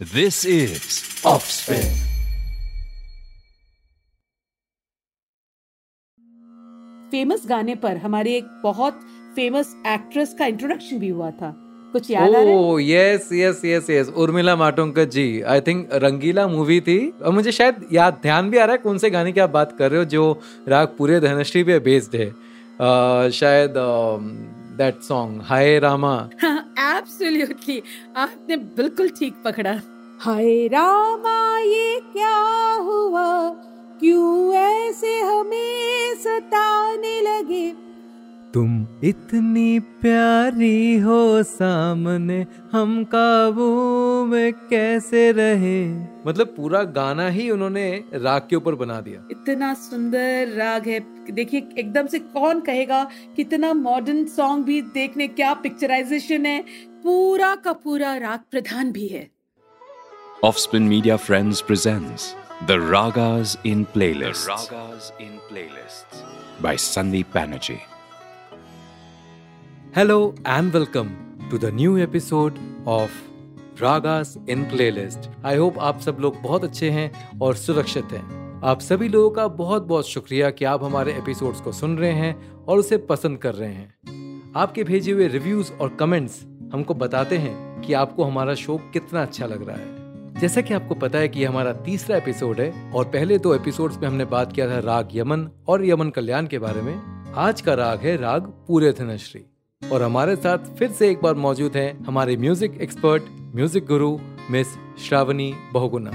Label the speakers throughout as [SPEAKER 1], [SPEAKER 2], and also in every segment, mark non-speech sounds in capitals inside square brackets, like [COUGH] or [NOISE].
[SPEAKER 1] This is Offspin.
[SPEAKER 2] Famous गाने पर हमारे एक बहुत फ़ेमस एक्ट्रेस का इंट्रोडक्शन भी हुआ था। कुछ याद आ रहा है?
[SPEAKER 3] Yes yes yes yes Urmila Matondkar ji I think Rangeela movie थी। और मुझे शायद याद ध्यान भी आ रहा है कौन से गाने की आप बात कर रहे हो जो राग पूरे धनश्री पे बेस्ड है। अह, शायद that song Hai Rama
[SPEAKER 2] absolutely आपने बिल्कुल ठीक पकड़ा। हाय रामा ये क्या हुआ? क्यों ऐसे हमें सताने लगे?
[SPEAKER 3] तुम इतनी प्यारी हो सामने हम काबू में कैसे रहे? मतलब पूरा गाना ही उन्होंने राग के ऊपर बना दिया।
[SPEAKER 2] इतना सुंदर राग है। देखिए एकदम से कौन कहेगा कितना मॉडर्न सॉन्ग भी देखने क्या पिक्चराइजेशन है? पूरा का पूरा राग प्रधान भी है।
[SPEAKER 1] Offspin media friends presents the ragas in playlist ragas by Sandeep Banerjee
[SPEAKER 3] hello and welcome to the new episode of Ragas in Playlist. I hope आप सब लोग बहुत अच्छे हैं और सुरक्षित हैं। आप सभी लोगों का बहुत बहुत शुक्रिया कि आप हमारे एपिसोड्स को सुन रहे हैं और उसे पसंद कर रहे हैं। आपके भेजे हुए रिव्यूज़ और कमेंट्स हमको बताते हैं कि आपको हमारा शो कितना अच्छा लग रहा है। जैसा कि आपको पता है कि हमारा तीसरा एपिसोड है और पहले दो एपिसोड्स में हमने बात किया था राग यमन और यमन कल्याण के बारे में। आज का राग है राग पूरे धनश्री। और हमारे साथ फिर से एक बार मौजूद हैं हमारे म्यूज़िक एक्सपर्ट म्यूज़िक गुरु मिस श्रावणी बहुगुना।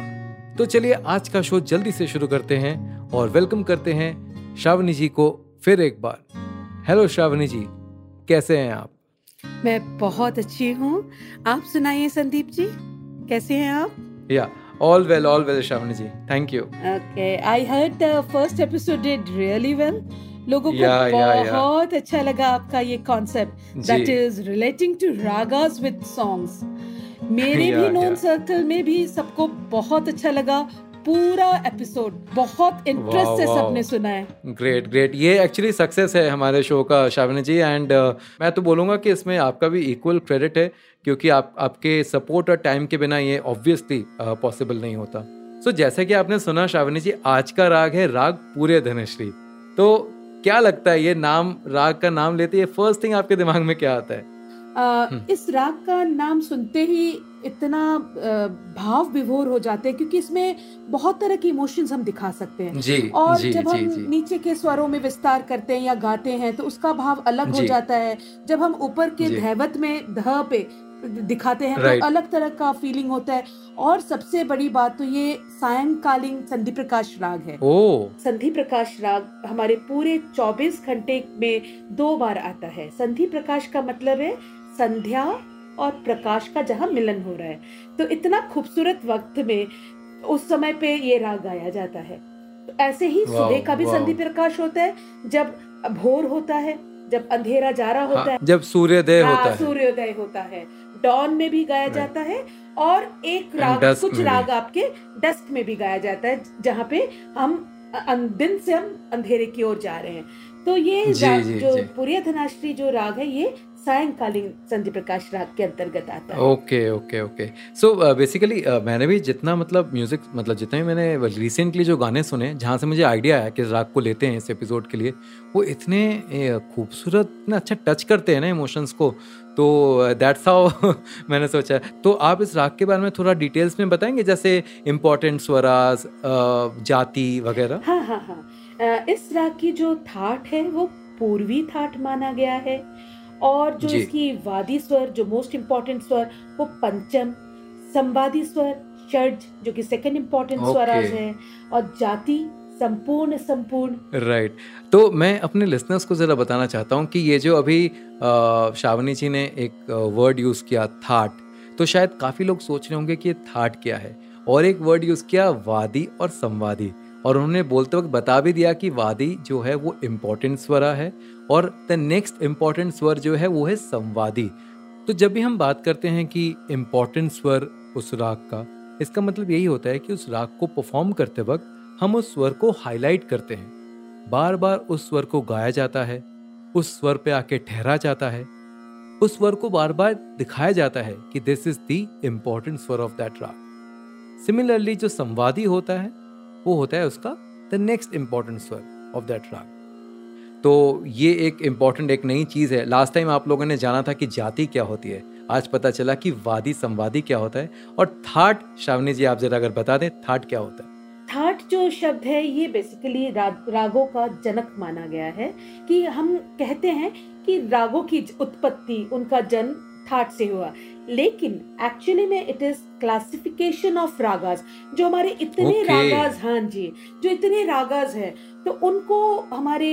[SPEAKER 3] तो चलिए आज का शो जल्दी से शुरू करते हैं और वेलकम करते हैं श्रावणी जी को फिर एक बार। हेलो श्रावणी जी कैसे हैं आप?
[SPEAKER 2] मैं बहुत अच्छी हूँ। आप सुनाइए संदीप जी कैसे हैं आप?
[SPEAKER 3] Yeah all well all well Shravani ji thank you
[SPEAKER 2] Okay, I heard the first episode did really well. लोगों को
[SPEAKER 3] Yeah, yeah, yeah.
[SPEAKER 2] बहुत अच्छा लगा आपका ये concept that is relating to ragas with songs मेरे [LAUGHS] भी नोन सर्कल में भी सबको बहुत अच्छा लगा। पूरा एपिसोड बहुत इंटरेस्ट से सबने सुना है।
[SPEAKER 3] ग्रेट ग्रेट ये एक्चुअली सक्सेस है हमारे शो का श्रावणी जी। एंड uh, मैं तो बोलूँगा कि इसमें आपका भी इक्वल क्रेडिट है क्योंकि आप आपके सपोर्ट और टाइम के बिना ये ऑब्वियसली पॉसिबल uh, नहीं होता। सो so, जैसे कि आपने सुना श्रावणी जी आज का राग है राग पूरे धनश्री। तो क्या लगता है ये नाम राग का नाम लेते ही फ़र्स्ट थिंग आपके दिमाग में क्या आता है?
[SPEAKER 2] आ। इस राग का नाम सुनते ही इतना भाव विभोर हो जाते हैं क्योंकि इसमें बहुत तरह के इमोशंस हम दिखा सकते हैं।
[SPEAKER 3] जी
[SPEAKER 2] और
[SPEAKER 3] जी
[SPEAKER 2] जब
[SPEAKER 3] जी
[SPEAKER 2] हम
[SPEAKER 3] जी।
[SPEAKER 2] नीचे के स्वरों में विस्तार करते हैं या गाते हैं तो उसका भाव अलग हो जाता है। जब हम ऊपर के धैवत में ध पे दिखाते हैं
[SPEAKER 3] Right.
[SPEAKER 2] तो अलग तरह का फीलिंग होता है। और सबसे बड़ी बात तो ये सायंकालीन संधि प्रकाश राग है। संधि प्रकाश राग हमारे पूरे 24 घंटे में दो बार आता है। संधि प्रकाश का मतलब है संध्या और प्रकाश का जहाँ मिलन हो रहा है। तो इतना खूबसूरत वक्त में उस समय पे ये राग गाया जाता है। तो ऐसे ही सुबह का भी संधि प्रकाश होता है जब भोर होता है जब अंधेरा जा रहा होता
[SPEAKER 3] हाँ,
[SPEAKER 2] है
[SPEAKER 3] जब सूर्योदय
[SPEAKER 2] हाँ,
[SPEAKER 3] होता है।
[SPEAKER 2] सूर्योदय होता है। डॉन में भी गाया जाता है और एक राग कुछ राग आपके डस्क में भी गाया जाता है जहाँ पे हम दिन से हम अंधेरे की ओर जा रहे हैं। तो ये
[SPEAKER 3] जी, जी,
[SPEAKER 2] जो। पुरिया धनाश्री जो राग है ये सायंकालीन संधि प्रकाश राग के अंतर्गत आता है।
[SPEAKER 3] Okay okay okay. So basically uh, मैंने भी जितना मतलब म्यूज़िक मतलब जितने भी मैंने रिसेंटली जो गाने सुने जहाँ से मुझे आइडिया आया कि राग को लेते हैं इस एपिसोड के लिए वो इतने खूबसूरत इतना अच्छा टच करते हैं ना इमोशंस को तो दैट्स हाउ [LAUGHS] मैंने सोचा। तो आप इस राग के बारे में थोड़ा डिटेल्स में बताएँगे जैसे इम्पोर्टेंट स्वराज जाति वगैरह?
[SPEAKER 2] हाँ हाँ हाँ। इस राग की जो थाट है वो पूर्वी थाट माना गया है। और जो इसकी वादी स्वर जो मोस्ट इम्पोर्टेंट स्वर वो पंचम संवादी स्वर षड्ज जो कि सेकंड इम्पोर्टेंट
[SPEAKER 3] Okay.
[SPEAKER 2] स्वराज है और जाति संपूर्ण संपूर्ण
[SPEAKER 3] राइट right. तो मैं अपने लिसनर्स को ज़रा बताना चाहता हूँ कि ये जो अभी श्रावणी जी ने एक वर्ड यूज़ किया थाट तो शायद काफ़ी लोग सोच रहे होंगे कि ये थाट क्या है और एक वर्ड यूज़ किया वादी और संवादी और उन्होंने बोलते वक्त बता भी दिया कि वादी जो है वो इम्पोर्टेंट स्वरा है और द नेक्स्ट इम्पोर्टेंट स्वर जो है वो है संवादी। तो जब भी हम बात करते हैं कि इंपॉर्टेंट स्वर उस राग का, इसका मतलब यही होता है कि उस राग को परफॉर्म करते वक्त हम उस स्वर को हाईलाइट करते हैं। बार बार उस स्वर को गाया जाता है, उस स्वर पे आके ठहरा जाता है, उस स्वर को बार बार दिखाया जाता है कि this is the important swar of that raga. Similarly जो संवादी होता है, वो होता है उसका the next important swar of that raga. तो ये एक इंपॉर्टेंट एक नई चीज़ है। लास्ट टाइम आप लोगों ने जाना था कि जाति क्या होती है। आज पता चला कि वादी संवादी क्या होता है और थाट श्रावणी जी आप जरा अगर बता दें थाट क्या होता है?
[SPEAKER 2] थाट जो शब्द है ये बेसिकली रा, रागों का जनक माना गया है कि हम कहते हैं कि रागों की उत्पत्ति उनका जन्म थाट से हुआ। लेकिन एक्चुअली में it is classification of ragas जो हमारे इतने okay. रागाज हाँ जी जो इतने रागाज हैं तो उनको हमारे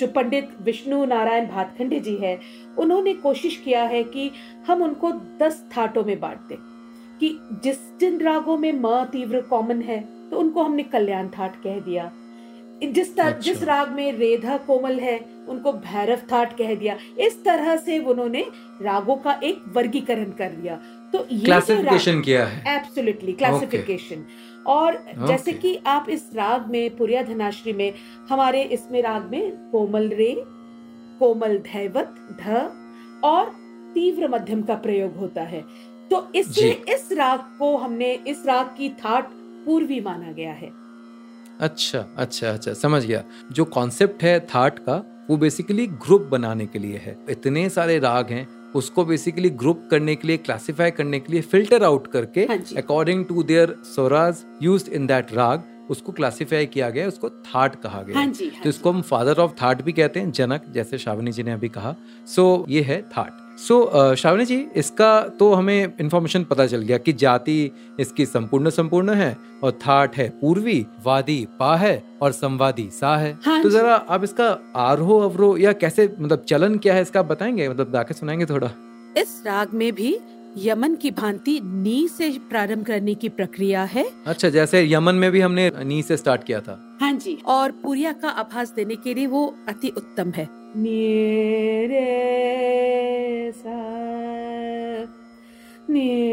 [SPEAKER 2] जो पंडित विष्णु नारायण भातखंडे जी है उन्होंने कोशिश किया है कि हम उनको दस थाटों में बांट दें कि जिस जिन रागों में म तीव्र कॉमन है तो उनको हमने कल्याण थाट कह दिया। जिस अच्छा। जिस राग में रेधा कोमल है उनको भैरव थाट कह दिया। इस तरह से उन्होंने रागों का एक वर्गीकरण कर दिया तो
[SPEAKER 3] ये क्लासिफिकेशन किया है।
[SPEAKER 2] एब्सोल्युटली क्लासिफिकेशन और okay. जैसे कि आप इस राग में पुरिया धनाश्री में हमारे इसमें राग में कोमल रे कोमल धैवत ध और तीव्र मध्यम का प्रयोग होता है। तो इसलिए इस राग को हमने इस राग की थाट पूर्वी माना गया है।
[SPEAKER 3] अच्छा अच्छा अच्छा समझ गया। जो कॉन्सेप्ट है थाट का वो बेसिकली ग्रुप बनाने के लिए है। इतने सारे राग हैं उसको बेसिकली ग्रुप करने के लिए क्लासिफाई करने के लिए फ़िल्टर आउट करके according to their swaras use in that raga उसको क्लासिफाई किया गया उसको थाट कहा गया।
[SPEAKER 2] हाँ जी,
[SPEAKER 3] हाँ तो इसको हम फादर ऑफ़ थाट भी कहते हैं जनक जैसे शावनी जी ने अभी कहा। सो so, ये है that so so, Shravani ji इसका तो हमें इन्फॉर्मेशन पता चल गया कि जाति इसकी संपूर्ण संपूर्ण है और थाट है पूर्वी वादी पा है और संवादी सा है। हाँ तो जरा आप इसका आरोह अवरोह या कैसे मतलब चलन क्या है इसका बताएँगे? मतलब गाके सुनाएँगे थोड़ा।
[SPEAKER 2] इस राग में भी यमन की भांति नी से प्रारंभ करने की प्रक्रिया है।
[SPEAKER 3] अच्छा जैसे यमन में भी हमने नी से स्टार्ट किया था।
[SPEAKER 2] हाँ जी और पुरिया का आभास देने के लिए वो अति उत्तम है। रे रे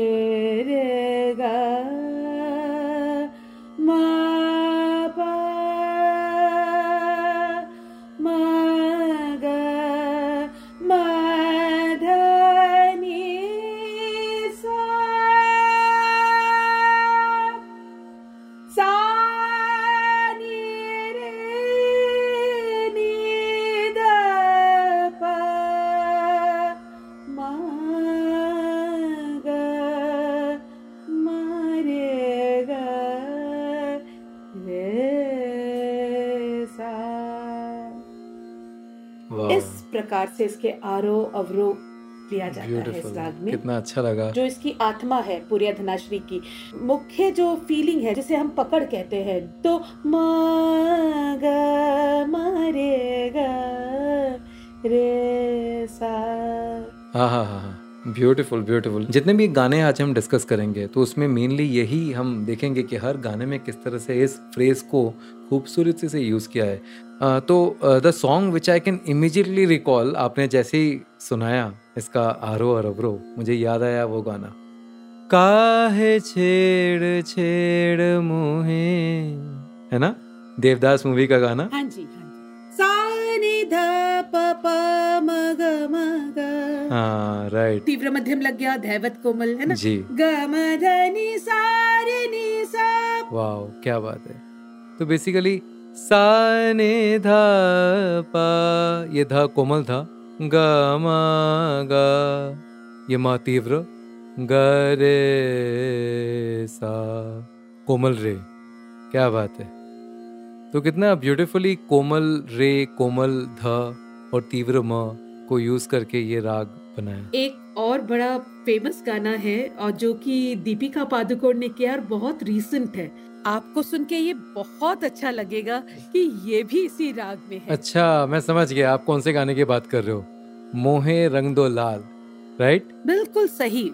[SPEAKER 2] प्रकार से इसके आरोह अवरोह लिया जाता है इस राग में।
[SPEAKER 3] कितना अच्छा लगा।
[SPEAKER 2] जो इसकी आत्मा है पूरी धनाश्री की मुख्य जो फीलिंग है जिसे हम पकड़ कहते हैं तो मारेगा रे सा।
[SPEAKER 3] हाँ हाँ हाँ ब्यूटीफुल ब्यूटीफुल जितने भी गाने आज हम डिस्कस करेंगे तो उसमें मेनली यही हम देखेंगे कि हर गाने में किस तरह से इस फ्रेज को खूबसूरती से यूज़ किया है। तो the song which I can immediately recall आपने जैसे ही सुनाया इसका आरो और अवरो मुझे याद आया वो गाना। काहे छेड़ छेड़ मुहे। है ना? देवदास मूवी का गाना।
[SPEAKER 2] हाँ जी हाँ
[SPEAKER 3] राइट
[SPEAKER 2] तीव्र मध्यम लग गया धैवत कोमल है ना?
[SPEAKER 3] जी।
[SPEAKER 2] गमधनी सारे नी सा
[SPEAKER 3] वाओ क्या बात है। तो बेसिकली सा ने धा पा। ये धा कोमल था ग ग। ये मा तीव्र। ग रे सा। कोमल रे। क्या बात है। तो कितना ब्यूटीफुली कोमल रे, कोमल ध और तीव्र म को यूज़ करके ये राग बनाया
[SPEAKER 2] एक और बड़ा फ़ेमस गाना है और जो कि दीपिका पादुकोण ने किया और बहुत रीसेंट है। आपको सुन के ये बहुत अच्छा लगेगा कि ये भी इसी राग में है।
[SPEAKER 3] अच्छा मैं समझ गया आप कौन से गाने की बात कर रहे हो? मोहे रंग दो लाल राइट
[SPEAKER 2] बिल्कुल सही।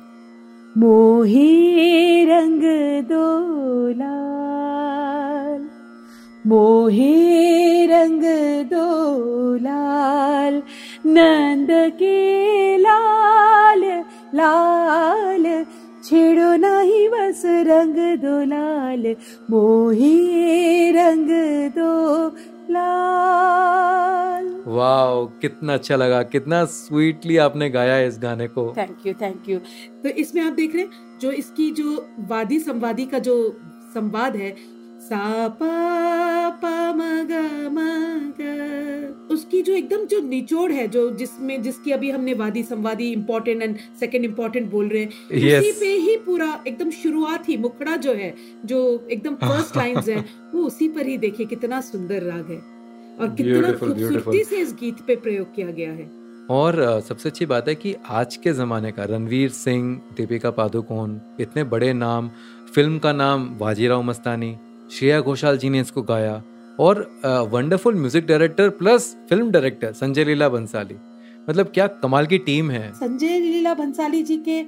[SPEAKER 2] मोहे रंग दो लाल। मोहे रंग दो लाल नंद के लाल लाल। छेड़ो नहीं बस रंग दो लाल मोहे रंग दो लाल।
[SPEAKER 3] वाह कितना अच्छा लगा कितना स्वीटली आपने गाया इस गाने को।
[SPEAKER 2] थैंक यू थैंक यू तो इसमें आप देख रहे हैं जो इसकी जो वादी संवादी का जो संवाद है सा उसकी जो एकदम जो निचोड़ है जो जिसमें जिसकी अभी हमने वादी संवादी इम्पोर्टेंट एंड सेकंड इम्पोर्टेंट बोल रहे हैं
[SPEAKER 3] Yes.
[SPEAKER 2] उसी पे ही पूरा एकदम शुरुआत ही मुखड़ा जो है जो एकदम फ़र्स्ट लाइंस [LAUGHS] है वो उसी पर ही देखिए कितना सुंदर राग है और कितना खूबसूरती से इस गीत पे प्रयोग किया गया है।
[SPEAKER 3] और सबसे अच्छी बात है कि आज के ज़माने का रणवीर सिंह दीपिका पादुकोण इतने बड़े नाम फ़िल्म का नाम बाजीराव मस्तानी श्रेया घोषाल जी ने इसको गाया और wonderful music director plus film director Sanjay Leela Bhansali मतलब क्या कमाल की टीम है।
[SPEAKER 2] संजय लीला बंसाली जी के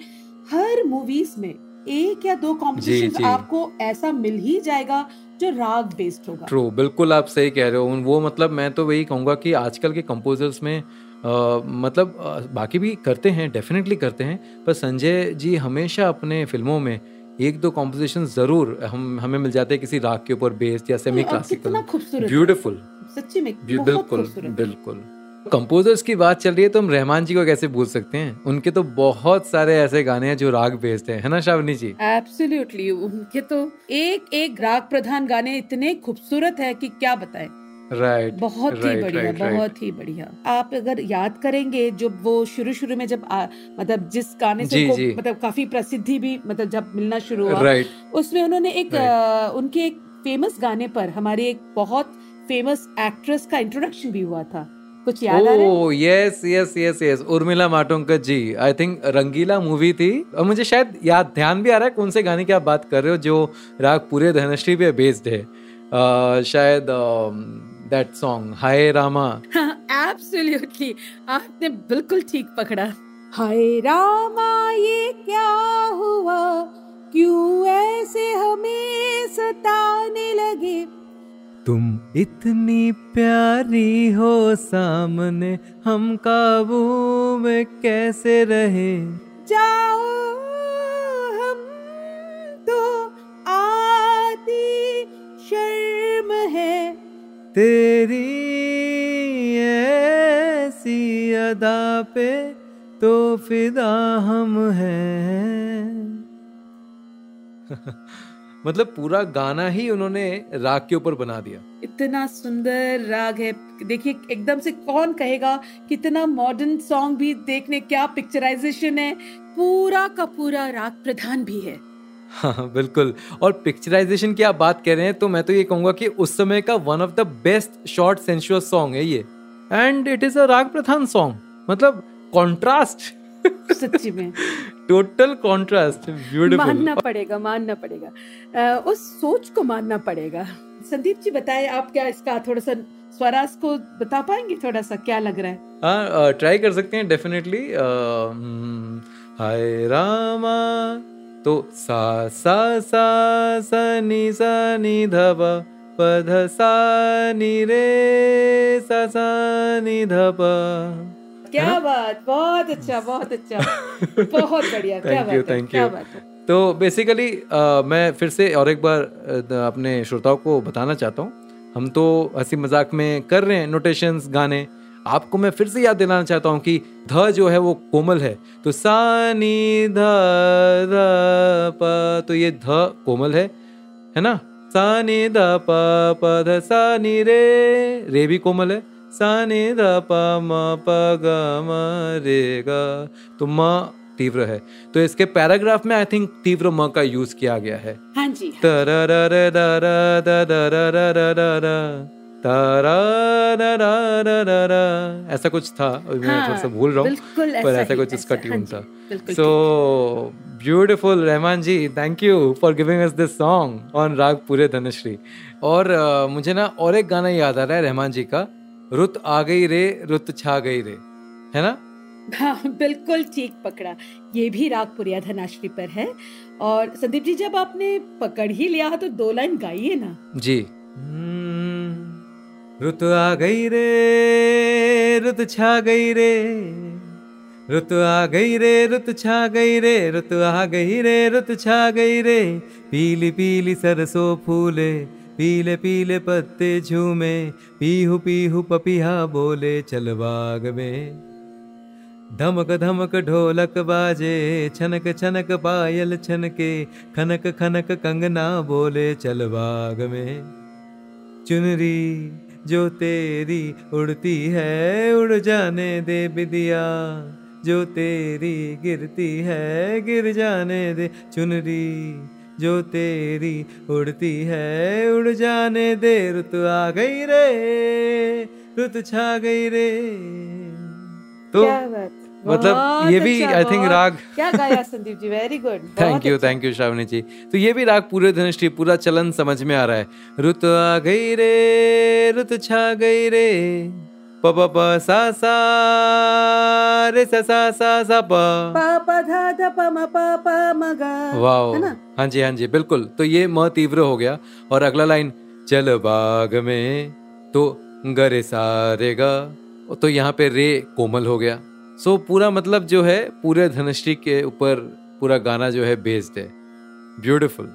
[SPEAKER 2] हर मूवीज़ में एक या दो कॉम्पिटिशन आपको ऐसा मिल ही जाएगा जो राग बेस्ड होगा।
[SPEAKER 3] ट्रू बिल्कुल आप सही कह रहे हो। वो मतलब मैं तो वही कहूँगा कि आजकल के कंपोजर्स में अ, मतलब अ, बाकी भी करते हैं डेफिनेटली करते हैं पर संजय जी हमेशा अपने फ़िल्मों में एक दो कॉम्पोजिशन ज़रूर हम हमें मिल जाते हैं किसी राग के ऊपर बेस्ड या सेमी क्लासिकल ब्यूटीफुल
[SPEAKER 2] सच्ची में बहुत
[SPEAKER 3] बिल्कुल बिल्कुल। कंपोजर्स की बात चल रही है तो हम रहमान जी को कैसे भूल सकते हैं? उनके तो बहुत सारे ऐसे गाने हैं जो राग बेस्ड हैं है ना शावनी जी?
[SPEAKER 2] एब्सोल्युटली उनके तो एक एक राग प्रधान गाने इतने खूबसूरत है कि क्या बताएँ।
[SPEAKER 3] राइट
[SPEAKER 2] right, बहुत
[SPEAKER 3] right, ही
[SPEAKER 2] बढ़िया
[SPEAKER 3] right, right.
[SPEAKER 2] बहुत ही बढ़िया। आप अगर याद करेंगे जब वो शुरू शुरू में जब आ, मतलब जिस गाने से
[SPEAKER 3] जी,
[SPEAKER 2] उनको
[SPEAKER 3] जी।
[SPEAKER 2] मतलब काफ़ी प्रसिद्धि भी मतलब जब मिलना शुरू हुआ
[SPEAKER 3] राइट
[SPEAKER 2] उसमें उन्होंने एक
[SPEAKER 3] Right.
[SPEAKER 2] अ, उनके एक फ़ेमस गाने पर हमारी एक बहुत फ़ेमस एक्ट्रेस का इंट्रोडक्शन भी हुआ था। कुछ याद oh, आ रहा है?
[SPEAKER 3] Yes yes yes yes Urmila Matondkar ji I think Rangeela movie थी। और मुझे शायद याद ध्यान भी आ रहा है कौन से गाने की आप बात कर रहे हो जो राग पूरे धनश्री पे बेस्ड है। अ, शायद that song Hai Rama
[SPEAKER 2] absolutely आपने बिल्कुल ठीक पकड़ा। हाय रामा ये क्या हुआ? क्यों ऐसे हमें सताने लगे?
[SPEAKER 3] तुम इतनी प्यारी हो सामने हम काबू में कैसे रहे?
[SPEAKER 2] जाओ
[SPEAKER 3] तेरी ऐसी अदा पे तो फिदा हम हैं। [LAUGHS] मतलब पूरा गाना ही उन्होंने राग के ऊपर बना दिया।
[SPEAKER 2] इतना सुंदर राग है। देखिए एकदम से कौन कहेगा कितना मॉडर्न सॉन्ग भी देखने क्या पिक्चराइजेशन है। पूरा का पूरा राग प्रधान भी है।
[SPEAKER 3] हाँ बिल्कुल। और पिक्चराइजेशन की आप बात कर रहे हैं तो मैं तो ये कहूँगा कि उस समय का one of the best short sensuous song है ये। एंड इट इज़ अ राग प्रधान सॉन्ग मतलब कॉन्ट्रास्ट
[SPEAKER 2] सच्ची में।
[SPEAKER 3] टोटल कॉन्ट्रास्ट ब्यूटीफुल
[SPEAKER 2] मानना पड़ेगा मानना पड़ेगा। उस सोच को मानना पड़ेगा। संदीप जी बताए आप क्या इसका थोड़ा सा स्वराज को बता पाएँगे थोड़ा सा? क्या लग रहा है?
[SPEAKER 3] हाँ ट्राई कर सकते हैं डेफिनेटली हाय रामा तो सा सा सा सा नी सा नी ध प प सा नी रे सा सा नी ध प।
[SPEAKER 2] क्या बात बहुत अच्छा बहुत अच्छा। [LAUGHS] बहुत बढ़िया क्या बात क्या बात
[SPEAKER 3] तो बेसिकली मैं फिर से और एक बार अपने श्रोताओं को बताना चाहता हूँ। हम तो हँसी मज़ाक में कर रहे हैं नोटेशंस गाने। आपको मैं फिर से याद दिलाना चाहता हूँ कि ध जो है वो कोमल है। तो सा नी ध ध प तो ये ध कोमल है है ना? सा नी ध प प ध सा नी रे रे भी कोमल है। सा नी ध प म प ग म रे ग तो म तीव्र है। तो इसके पैराग्राफ में आई थिंक तीव्र म का यूज़ किया गया है।
[SPEAKER 2] हाँ जी।
[SPEAKER 3] ऐसा कुछ था मैं
[SPEAKER 2] हाँ,
[SPEAKER 3] थोड़ा सा भूल रहा हूँ पर
[SPEAKER 2] ऐसा
[SPEAKER 3] कुछ इसका ट्यून
[SPEAKER 2] हाँ
[SPEAKER 3] था। So beautiful Rahman ji thank you for giving us this song on raga Puriya Dhanashree और अ, मुझे ना और एक गाना याद आ रहा है रहमान जी का रुत आ गई रे रुत छा गई रे है ना?
[SPEAKER 2] हाँ बिल्कुल ठीक पकड़ा ये भी राग पुरिया धनाश्री पर है। और संदीप जी जब आपने पकड़ ही लिया तो दो लाइन गाइए ना।
[SPEAKER 3] जी। रुत आ गई रे रुत छा गई रे। रुत आ गई रे रुत छा गई रे रुत आ गई रे रुत छा गई रे। पीली पीली सरसों फूले, पीले पीले पत्ते झूमे, पीहू पीहू पपिया बोले, चल बाग में। धमक धमक ढोलक बाजे, छनक छनक पायल छनके, खनक खनक कंगना बोले, चल बाग में। चुनरी जो तेरी उड़ती है, उड़ जाने दे बिदिया। जो तेरी गिरती है, गिर जाने दे चुनरी। जो तेरी उड़ती है, उड़ जाने दे रुत आ गई रे रुत छा गई रे। तो मतलब ये भी आई थिंक राग।
[SPEAKER 2] क्या गाया Sandeep ji very good
[SPEAKER 3] thank you thank you Shravani ji तो ये भी राग पूरे धनुष्टी पूरा चलन समझ में आ रहा है। रुत आ गई रे रुत छा गई रे। प प प सा सा रे सा सा सा सा प।
[SPEAKER 2] पा पा धा धा प म प प म ग।
[SPEAKER 3] वाओ।
[SPEAKER 2] हाँ
[SPEAKER 3] जी हाँ जी बिल्कुल। तो ये म तीव्र हो गया। और अगला लाइन चल बाग में तो गरे सारे गा। तो यहाँ पे रे कोमल हो गया। सो so, पूरा मतलब जो है पूरे धनश्री के ऊपर पूरा गाना जो है बेस्ड है। ब्यूटिफुल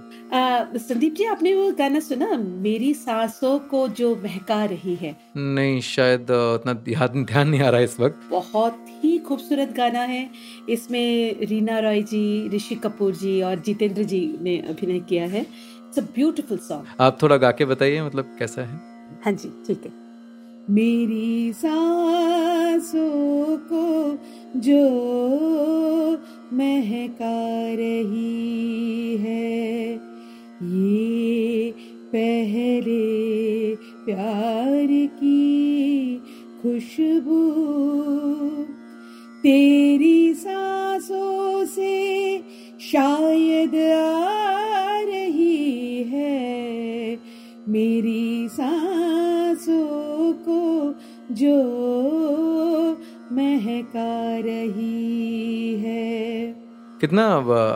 [SPEAKER 2] संदीप जी आपने वो गाना सुना मेरी सांसों को जो महका रही है?
[SPEAKER 3] नहीं शायद उतना ध्यान ध्यान नहीं आ रहा है इस वक्त।
[SPEAKER 2] बहुत ही खूबसूरत गाना है। इसमें रीना रॉय जी ऋषि कपूर जी और जितेंद्र जी ने अभिनय किया है। इट्स अ ब्यूटीफुल सॉन्ग
[SPEAKER 3] आप थोड़ा गा के बताइए मतलब कैसा है?
[SPEAKER 2] हाँ जी ठीक है। मेरी सांसों को जो महका रही है। ये पहले प्यार की खुशबू तेरी सांसों से शायद आ रही है। मेरी सांसों को जो महका रही है।
[SPEAKER 3] कितना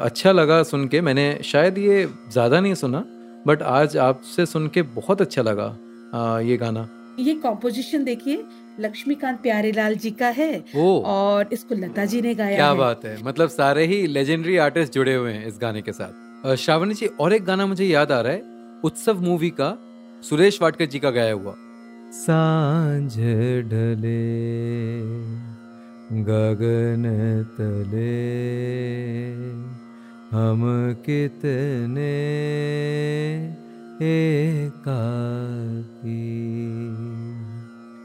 [SPEAKER 3] अच्छा लगा सुन के। मैंने शायद ये ज़्यादा नहीं सुना बट आज आपसे सुन के बहुत अच्छा लगा अ, ये गाना।
[SPEAKER 2] ये कॉम्पोजिशन देखिए लक्ष्मीकांत प्यारेलाल जी का है
[SPEAKER 3] ओ।
[SPEAKER 2] और इसको लता जी ने गाया
[SPEAKER 3] क्या
[SPEAKER 2] है।
[SPEAKER 3] बात है। मतलब सारे ही लेजेंडरी आर्टिस्ट जुड़े हुए हैं इस गाने के साथ। श्रावणी जी और एक गाना मुझे याद आ रहा है उत्सव मूवी का सुरेश वाडकर जी का गाया हुआ। साँझ ढले गगन तले हम कितने एकाकी?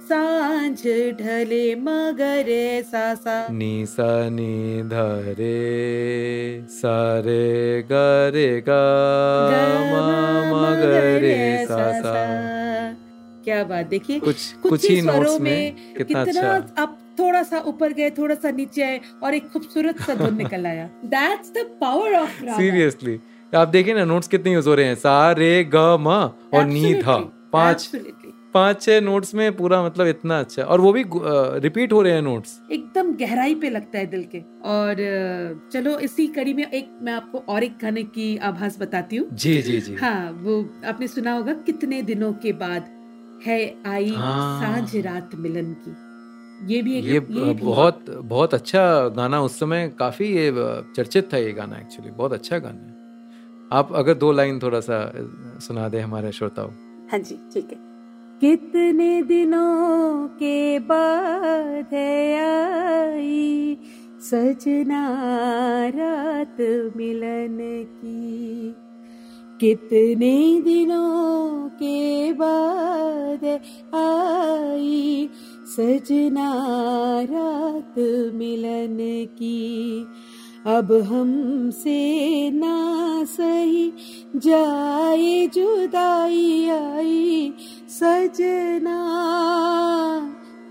[SPEAKER 2] साँझ ढले मगर सासा।
[SPEAKER 3] नी सा नी धा रे सा रे गा रे गा मा मा गा रे सा सा
[SPEAKER 2] क्या बात देखिए
[SPEAKER 3] कुछ
[SPEAKER 2] कुछ ही
[SPEAKER 3] नोट्स
[SPEAKER 2] में
[SPEAKER 3] में कितना
[SPEAKER 2] कितना
[SPEAKER 3] अच्छा।
[SPEAKER 2] आप थोड़ा सा ऊपर गए थोड़ा सा नीचे आए और एक खूबसूरत सा धुन [LAUGHS] निकल आया। That's the power of
[SPEAKER 3] seriously आप देखिए ना नोट्स कितने यूज़ हो रहे हैं। सा रे ग म और नी धा। पाँच पाँच छह नोट्स में पूरा मतलब इतना अच्छा। और वो भी रिपीट हो रहे हैं नोट्स
[SPEAKER 2] एकदम गहराई पे लगता है दिल के। और चलो इसी कड़ी में एक मैं आपको और एक गाने की आभास बताती हूँ।
[SPEAKER 3] जी जी जी।
[SPEAKER 2] हाँ वो आपने सुना होगा कितने दिनों के बाद है आई
[SPEAKER 3] हाँ।
[SPEAKER 2] साँझ रात मिलन की। ये भी एक
[SPEAKER 3] ये
[SPEAKER 2] भी-
[SPEAKER 3] बहुत बहुत अच्छा गाना उस समय काफ़ी ये चर्चित था ये गाना एक्चुअली बहुत अच्छा गाना है। आप अगर दो लाइन थोड़ा सा सुना दे हमारे श्रोताओं।
[SPEAKER 2] हाँ जी ठीक है। कितने दिनों के बाद है आई सजना रात मिलन की? कितने दिनों के बाद आई सजना रात मिलन की। अब हमसे ना सही जाए जुदाई आई। सजना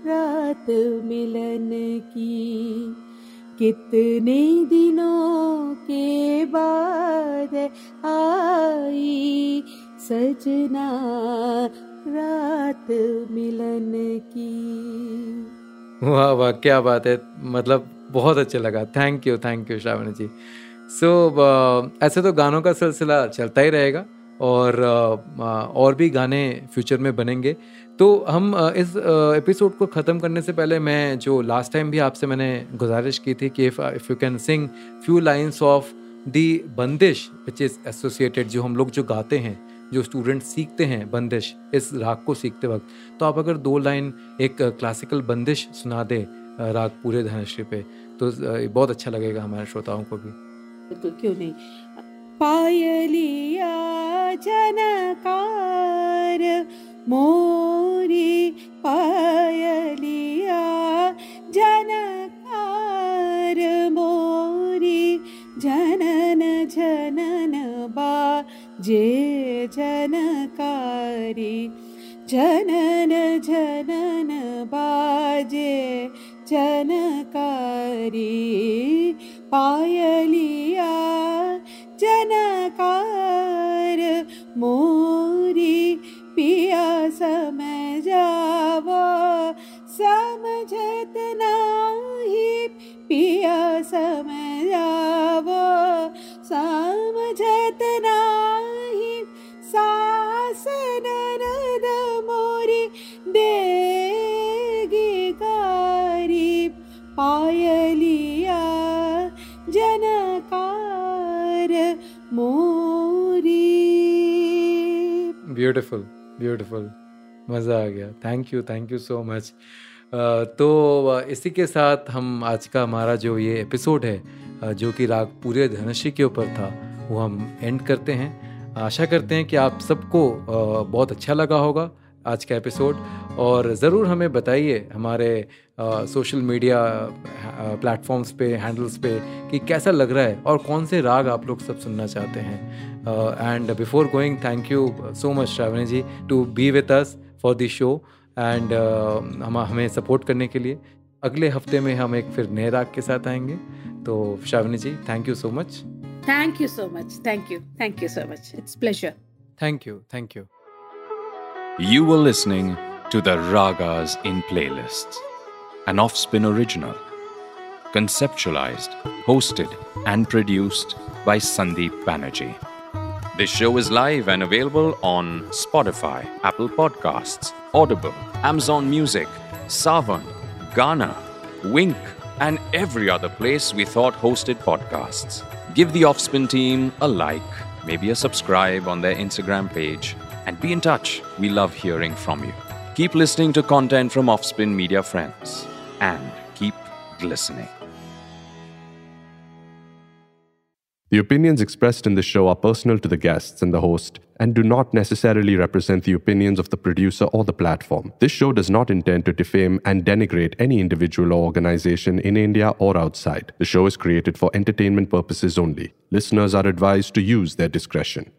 [SPEAKER 2] रात मिलन की। कितने दिनों के बाद आई सजना रात मिलन की।
[SPEAKER 3] वाह वाह क्या बात है। मतलब बहुत अच्छा लगा। Thank you thank you Shravani ji. So so, ऐसे तो गानों का सिलसिला चलता ही रहेगा और अ, और भी गाने फ्यूचर में बनेंगे। तो हम इस एपिसोड को ख़त्म करने से पहले मैं जो लास्ट टाइम भी आपसे मैंने गुजारिश की थी कि if if you can sing few lines of the bandish which is associated जो हम लोग जो गाते हैं जो स्टूडेंट सीखते हैं बंदिश इस राग को सीखते वक्त तो आप अगर दो लाइन एक क्लासिकल बंदिश सुना दे राग पूरे धनश्री पे तो बहुत अच्छा लगेगा हमारे श्रोताओं को भी।
[SPEAKER 2] बिल्कुल, क्यों नहीं? पायलिया जनकार, मोरी पायलिया जनकार, मोरी जनन जनन बा जे जनकारी जनन जनन बाजे जनकारी पायलिया जनकार मोरी पिया समझावो समझत
[SPEAKER 3] ब्यूटीफुल मज़ा आ गया। Thank you thank you so much तो इसी के साथ हम आज का हमारा जो ये एपिसोड है जो कि राग पूरे धनुषी के ऊपर था, वो हम एंड करते हैं। आशा करते हैं कि आप सबको बहुत अच्छा लगा होगा आज का एपिसोड और ज़रूर हमें बताइए हमारे सोशल मीडिया प्लेटफॉर्म्स पे हैंडल्स पे कि कैसा लग रहा है और कौन से राग आप लोग सब सुनना चाहते हैं। And before going thank you so much Shravani ji to be with us for this show and हम हमें सपोर्ट करने के लिए। अगले हफ़्ते में हम एक फिर नए राग के साथ आएँगे। तो Shravani ji thank you so much
[SPEAKER 2] thank you so much thank you thank you so much it's pleasure
[SPEAKER 3] thank you thank you
[SPEAKER 1] You were listening to the Ragas in Playlists, an Offspin original, conceptualized, hosted, and produced by Sandeep Banerjee. This show is live and available on Spotify, Apple Podcasts, Audible, Amazon Music, Savan, Ghana, Wink, and every other place we thought hosted podcasts. Give the Offspin team a like, maybe a subscribe on their Instagram page, and be in touch. We love hearing from you. Keep listening to content from Offspin Media Friends and keep glistening.
[SPEAKER 4] The opinions expressed in this show are personal to the guests and the host and do not necessarily represent the opinions of the producer or the platform. This show does not intend to defame and denigrate any individual or organization in India or outside. The show is created for entertainment purposes only. Listeners are advised to use their discretion.